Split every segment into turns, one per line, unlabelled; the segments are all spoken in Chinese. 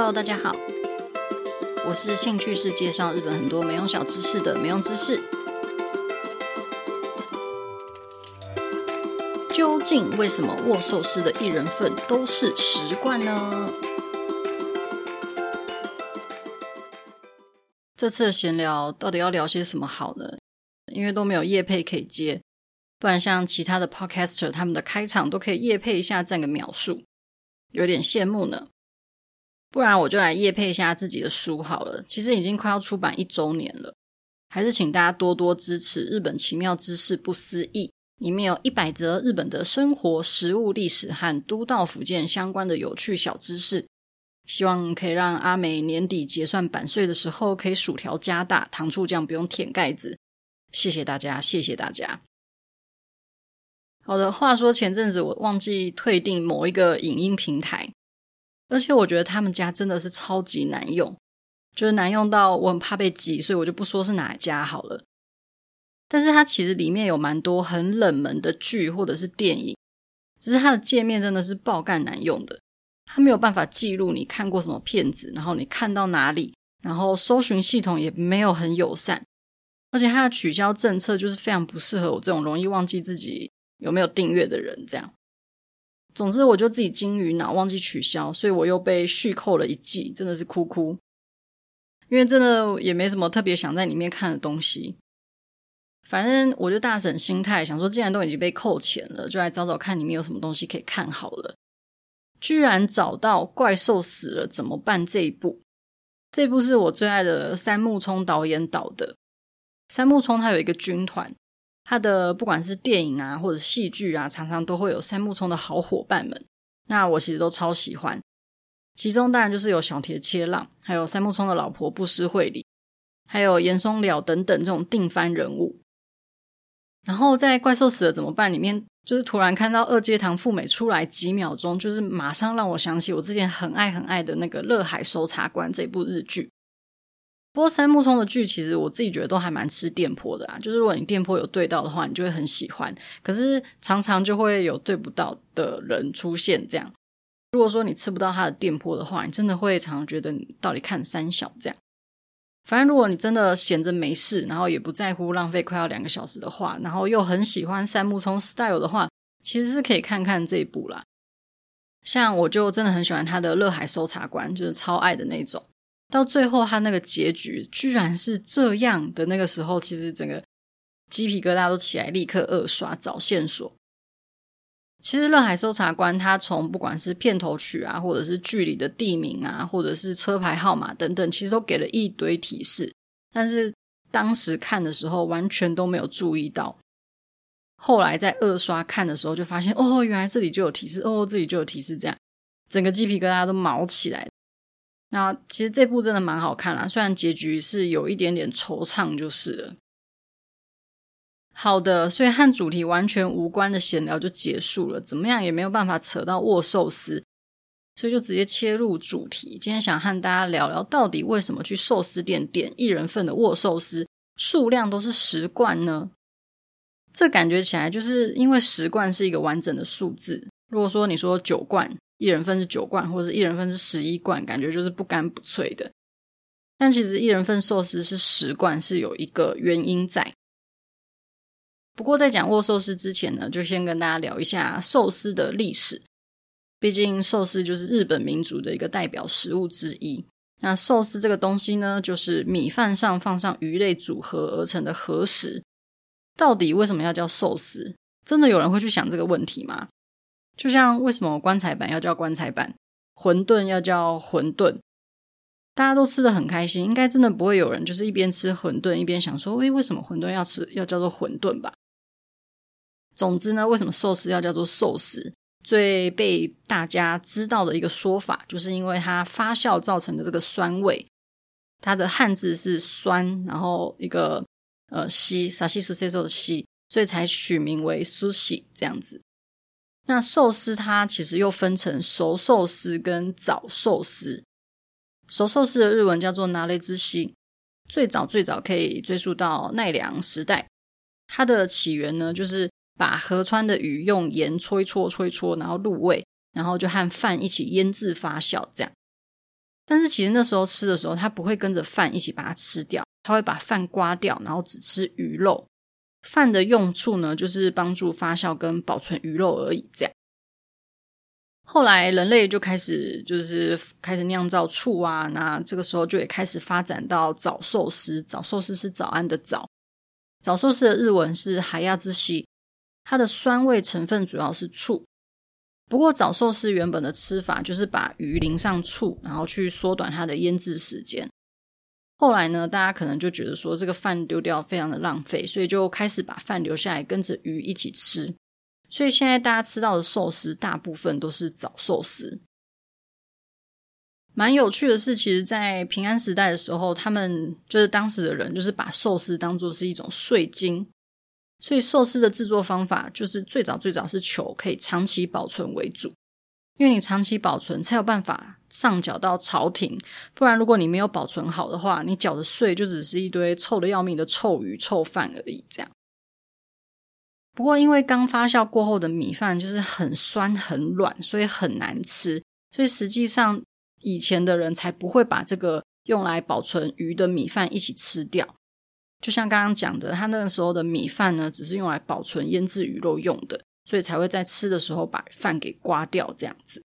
Hello，大家好，我是兴趣是介绍日本很多没用小知识的没用知识。究竟为什么握寿司的一人份都是十贯呢？这次的闲聊到底要聊些什么好呢？因为都没有夜配可以接，不然像其他的 podcaster，他们的开场都可以夜配一下，占个秒数，有点羡慕呢。不然我就来夜配一下自己的书好了。其实已经快要出版一周年了，还是请大家多多支持《日本奇妙知识不思议》，里面有一百则日本的生活、食物、历史和都道府县相关的有趣小知识。希望可以让阿美年底结算版税的时候，可以薯条加大，糖醋酱不用舔盖子。谢谢大家，谢谢大家。好的，话说前阵子我忘记退订某一个影音平台。而且我觉得他们家真的是超级难用，就是难用到我很怕被挤，所以我就不说是哪一家好了。但是它其实里面有蛮多很冷门的剧或者是电影，只是它的界面真的是爆干难用的，它没有办法记录你看过什么片子，然后你看到哪里，然后搜寻系统也没有很友善，而且它的取消政策就是非常不适合我这种容易忘记自己有没有订阅的人这样。总之，我就自己金鱼脑忘记取消，所以我又被续扣了一季，真的是哭哭。因为真的也没什么特别想在里面看的东西，反正我就大省心态，想说既然都已经被扣钱了，就来找找看里面有什么东西可以看好了。居然找到《怪兽死了怎么办》这一部，这部是我最爱的三木聪导演导的。三木聪他有一个军团。他的不管是电影啊，或者戏剧啊，常常都会有三木聪的好伙伴们。那我其实都超喜欢，其中当然就是有小田切浪，还有三木聪的老婆不施惠里，还有岩松了等等这种定番人物。然后在《怪兽死了怎么办》里面，就是突然看到二阶堂富美出来几秒钟，就是马上让我想起我之前很爱很爱的那个《乐海搜查官》这部日剧。不过三木聪的剧其实我自己觉得都还蛮吃电波的啊，就是如果你电波有对到的话，你就会很喜欢。可是常常就会有对不到的人出现，这样。如果说你吃不到他的电波的话，你真的会常常觉得你到底看三小这样。反正如果你真的闲着没事，然后也不在乎浪费快要两个小时的话，然后又很喜欢三木聪 style 的话，其实是可以看看这一部啦。像我就真的很喜欢他的《乐海搜查官》，就是超爱的那种。到最后，他那个结局居然是这样的，那个时候其实整个鸡皮疙瘩都起来，立刻二刷找线索。其实《乐海搜查官》他从不管是片头曲啊，或者是剧里的地名啊，或者是车牌号码等等，其实都给了一堆提示，但是当时看的时候完全都没有注意到。后来在二刷看的时候，就发现哦，原来这里就有提示，哦，这里就有提示，这样整个鸡皮疙瘩都毛起来。那其实这部真的蛮好看啦，虽然结局是有一点点惆怅，就是了。好的，所以和主题完全无关的闲聊就结束了，怎么样也没有办法扯到握寿司，所以就直接切入主题。今天想和大家聊聊，到底为什么去寿司店点一人份的握寿司数量都是十罐呢？这感觉起来就是因为十罐是一个完整的数字。如果说你说九罐。一人份是九罐，或者是一人份是十一罐，感觉就是不干不脆的。但其实一人份寿司是十罐，是有一个原因在。不过在讲握寿司之前呢，就先跟大家聊一下寿司的历史。毕竟寿司就是日本民族的一个代表食物之一。那寿司这个东西呢，就是米饭上放上鱼类组合而成的和食。到底为什么要叫寿司？真的有人会去想这个问题吗？就像为什么棺材板要叫棺材板，馄饨要叫馄饨，大家都吃得很开心，应该真的不会有人就是一边吃馄饨一边想说，诶，为什么馄饨要吃要叫做馄饨吧？总之呢，为什么寿司要叫做寿司？最被大家知道的一个说法，就是因为它发酵造成的这个酸味，它的汉字是酸，然后一个呃西沙西苏塞寿西，所以才取名为苏西这样子。那寿司它其实又分成熟寿司跟早寿司。熟寿司的日文叫做拿雷之西，最早最早可以追溯到奈良时代。它的起源呢，就是把河川的鱼用盐搓一搓，搓一搓，然后入味，然后就和饭一起腌制发酵这样。但是其实那时候吃的时候，它不会跟着饭一起把它吃掉，它会把饭刮掉，然后只吃鱼肉。饭的用处呢，就是帮助发酵跟保存鱼肉而已。这样，后来人类就开始就是开始酿造醋啊，那这个时候就也开始发展到早寿司。早寿司是早安的早，早寿司的日文是はや寿司，它的酸味成分主要是醋。不过早寿司原本的吃法就是把鱼淋上醋，然后去缩短它的腌制时间。后来呢，大家可能就觉得说这个饭丢掉非常的浪费，所以就开始把饭留下来跟着鱼一起吃。所以现在大家吃到的寿司大部分都是早寿司。蛮有趣的是，其实，在平安时代的时候，他们就是当时的人，就是把寿司当作是一种税金。所以寿司的制作方法就是最早最早是求可以长期保存为主。因为你长期保存才有办法上缴到朝廷，不然如果你没有保存好的话，你缴的税就只是一堆臭得要命的臭鱼臭饭而已。这样。不过因为刚发酵过后的米饭就是很酸很软，所以很难吃，所以实际上以前的人才不会把这个用来保存鱼的米饭一起吃掉。就像刚刚讲的，他那个时候的米饭呢，只是用来保存腌制鱼肉用的。所以才会在吃的时候把饭给刮掉，这样子。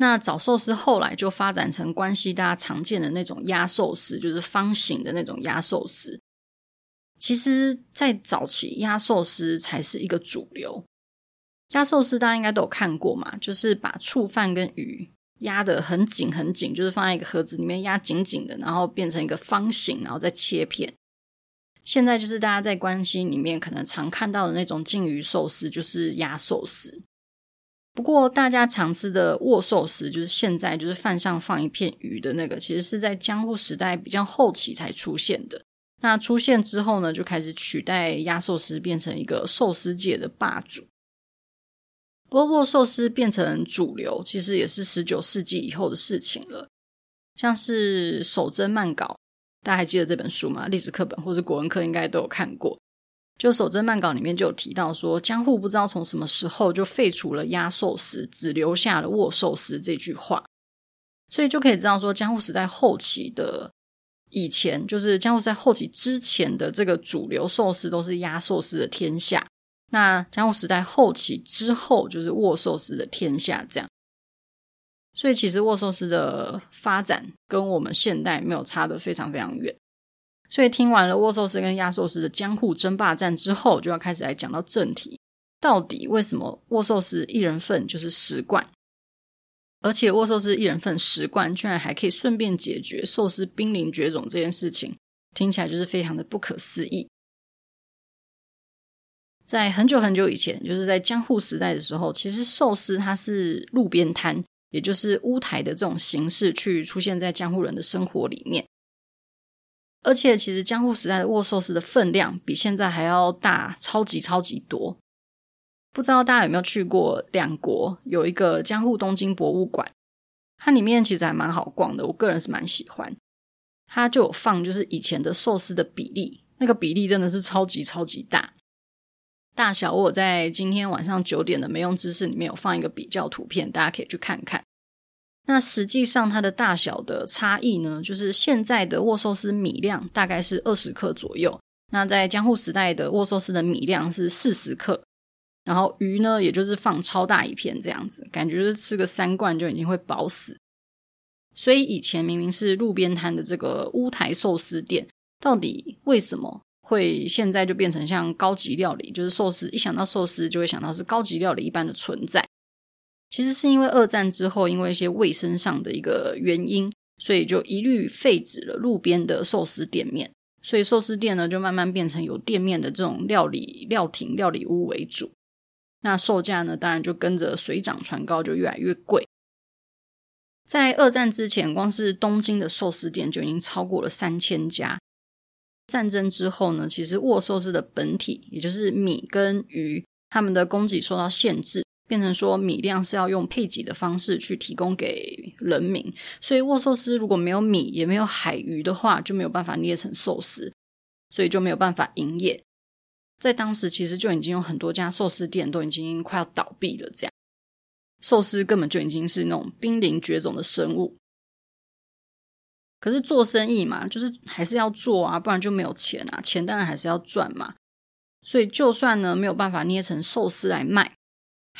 那早寿司后来就发展成关西大家常见的那种压寿司，就是方形的那种压寿司。其实，在早期压寿司才是一个主流。压寿司大家应该都有看过嘛，就是把醋饭跟鱼压得很紧很紧，就是放在一个盒子里面压紧紧的，然后变成一个方形，然后再切片。现在就是大家在关西里面可能常看到的那种鯖鱼寿司，就是压寿司。不过大家常吃的握寿司，就是现在就是饭上放一片鱼的那个，其实是在江户时代比较后期才出现的。那出现之后呢，就开始取代压寿司，变成一个寿司界的霸主。不过握寿司变成主流，其实也是十九世纪以后的事情了。像是守真漫稿。大家还记得这本书吗？历史课本或是国文课应该都有看过。就《守真漫稿》里面就有提到说，江户不知道从什么时候就废除了压寿司，只留下了握寿司这句话。所以就可以知道说，江户时代后期的以前，就是江户在后期之前的这个主流寿司都是压寿司的天下。那江户时代后期之后，就是握寿司的天下，这样。所以其实握寿司的发展跟我们现代没有差得非常非常远。所以听完了握寿司跟压寿司的江户争霸战之后，就要开始来讲到正题：到底为什么握寿司一人份就是十贯？而且握寿司一人份十贯，居然还可以顺便解决寿司濒临绝种这件事情，听起来就是非常的不可思议。在很久很久以前，就是在江户时代的时候，其实寿司它是路边摊。也就是屋台的这种形式去出现在江户人的生活里面，而且其实江户时代的握寿司的分量比现在还要大，超级超级多。不知道大家有没有去过两国有一个江户东京博物馆，它里面其实还蛮好逛的，我个人是蛮喜欢。它就有放就是以前的寿司的比例，那个比例真的是超级超级大。大小我在今天晚上九点的没用知识里面有放一个比较图片，大家可以去看看。那实际上它的大小的差异呢，就是现在的握寿司米量大概是二十克左右，那在江户时代的握寿司的米量是四十克，然后鱼呢，也就是放超大一片这样子，感觉是吃个三罐就已经会饱死。所以以前明明是路边摊的这个乌台寿司店，到底为什么？会现在就变成像高级料理，就是寿司，一想到寿司就会想到是高级料理一般的存在。其实是因为二战之后，因为一些卫生上的一个原因，所以就一律废止了路边的寿司店面，所以寿司店呢就慢慢变成有店面的这种料理料亭、料理屋为主。那售价呢，当然就跟着水涨船高，就越来越贵。在二战之前，光是东京的寿司店就已经超过了三千家。战争之后呢，其实握寿司的本体，也就是米跟鱼，它们的供给受到限制，变成说米量是要用配给的方式去提供给人民。所以握寿司如果没有米，也没有海鱼的话，就没有办法捏成寿司，所以就没有办法营业。在当时，其实就已经有很多家寿司店都已经快要倒闭了，这样寿司根本就已经是那种濒临绝种的生物。可是做生意嘛，就是还是要做啊，不然就没有钱啊，钱当然还是要赚嘛。所以就算呢没有办法捏成寿司来卖，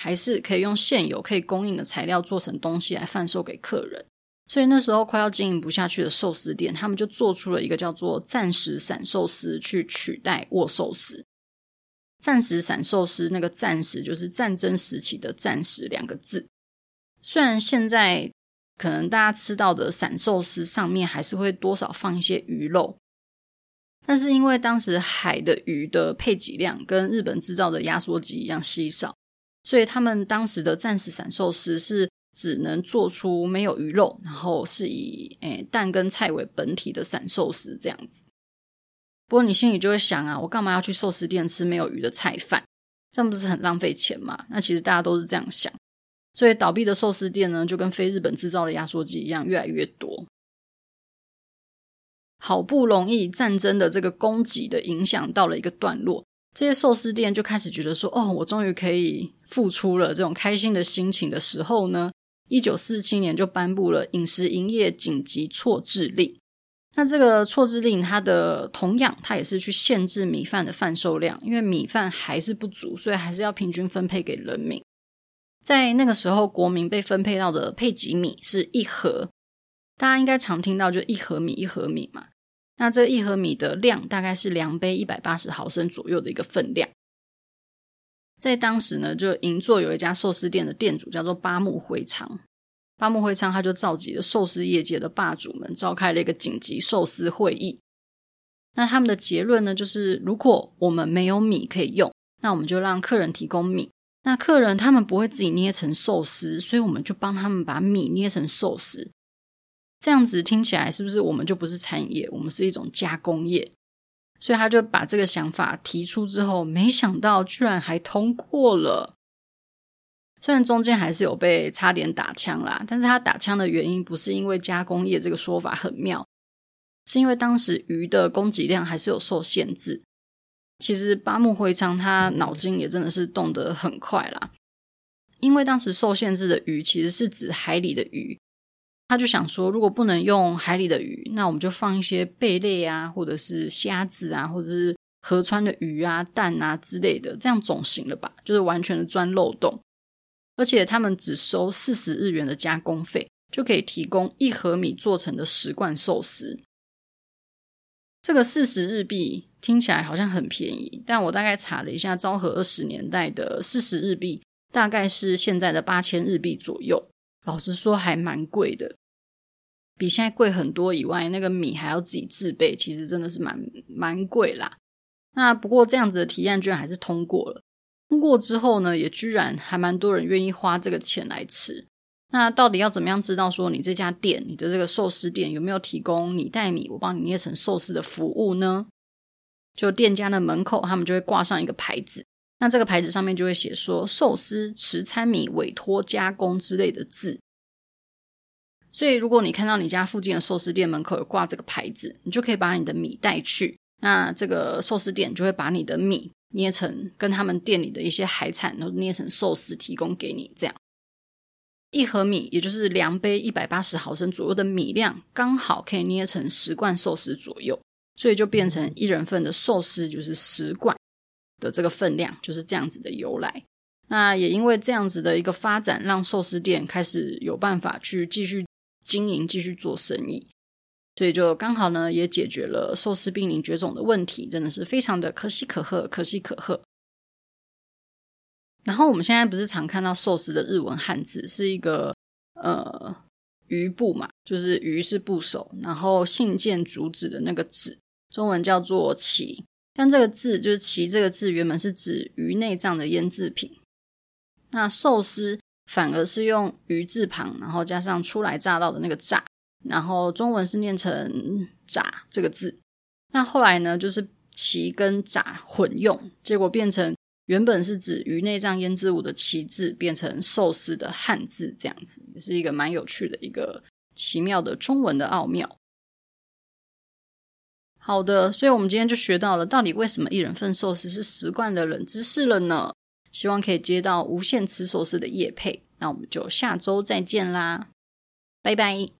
还是可以用现有可以供应的材料做成东西来贩售给客人。所以那时候快要经营不下去的寿司店，他们就做出了一个叫做“暂时散寿司”去取代握寿司。暂时散寿司那个“暂时”就是战争时期的“暂时”两个字。虽然现在可能大家吃到的散寿司上面还是会多少放一些鱼肉，但是因为当时海的鱼的配给量跟日本制造的压缩机一样稀少，所以他们当时的暂时散寿司是只能做出没有鱼肉，然后是以诶蛋跟菜为本体的散寿司这样子。不过你心里就会想啊，我干嘛要去寿司店吃没有鱼的菜饭？这样不是很浪费钱吗？那其实大家都是这样想。所以倒闭的寿司店呢，就跟非日本制造的压缩机一样，越来越多。好不容易战争的这个供给的影响到了一个段落，这些寿司店就开始觉得说：“哦，我终于可以付出了。”这种开心的心情的时候呢，一九四七年就颁布了饮食营业紧急措置令。那这个措置令，它的同样，它也是去限制米饭的贩售量，因为米饭还是不足，所以还是要平均分配给人民。在那个时候，国民被分配到的配给米是一盒，大家应该常听到就一盒米一盒米嘛。那这一盒米的量大概是量杯一百八十毫升左右的一个分量。在当时呢，就银座有一家寿司店的店主叫做八木辉昌，八木辉昌他就召集了寿司业界的霸主们，召开了一个紧急寿司会议。那他们的结论呢，就是如果我们没有米可以用，那我们就让客人提供米。那客人他们不会自己捏成寿司，所以我们就帮他们把米捏成寿司。这样子听起来是不是我们就不是餐饮业，我们是一种加工业？所以他就把这个想法提出之后，没想到居然还通过了。虽然中间还是有被差点打枪啦，但是他打枪的原因不是因为加工业这个说法很妙，是因为当时鱼的供给量还是有受限制。其实八木辉昌他脑筋也真的是动得很快啦，因为当时受限制的鱼其实是指海里的鱼，他就想说，如果不能用海里的鱼，那我们就放一些贝类啊，或者是虾子啊，或者是河川的鱼啊、蛋啊之类的，这样总行了吧？就是完全的钻漏洞，而且他们只收四十日元的加工费，就可以提供一盒米做成的十罐寿司。这个四十日币听起来好像很便宜，但我大概查了一下，昭和二十年代的四十日币大概是现在的八千日币左右。老实说，还蛮贵的，比现在贵很多。以外，那个米还要自己制备，其实真的是蛮蛮贵啦。那不过这样子的提案居然还是通过了。通过之后呢，也居然还蛮多人愿意花这个钱来吃。那到底要怎么样知道说你这家店，你的这个寿司店有没有提供你带米，我帮你捏成寿司的服务呢？就店家的门口，他们就会挂上一个牌子，那这个牌子上面就会写说寿司持餐米委托加工之类的字。所以如果你看到你家附近的寿司店门口有挂这个牌子，你就可以把你的米带去，那这个寿司店就会把你的米捏成跟他们店里的一些海产都捏成寿司提供给你，这样。一盒米，也就是量杯一百八十毫升左右的米量，刚好可以捏成十罐寿司左右，所以就变成一人份的寿司就是十罐的这个分量，就是这样子的由来。那也因为这样子的一个发展，让寿司店开始有办法去继续经营、继续做生意，所以就刚好呢，也解决了寿司濒临绝种的问题，真的是非常的可喜可贺，可喜可贺。然后我们现在不是常看到寿司的日文汉字是一个呃鱼部嘛，就是鱼是部首，然后信件主旨的那个旨，中文叫做鳍。但这个字就是鳍这个字原本是指鱼内脏的腌制品，那寿司反而是用鱼字旁，然后加上初来乍到的那个乍，然后中文是念成乍这个字。那后来呢，就是鳍跟乍混用，结果变成。原本是指鱼内脏腌制物的“鳍”字，变成寿司的汉字，这样子也是一个蛮有趣的一个奇妙的中文的奥妙。好的，所以我们今天就学到了，到底为什么一人份寿司是十贯的冷知识了呢？希望可以接到无限磁索式的夜配，那我们就下周再见啦，拜拜。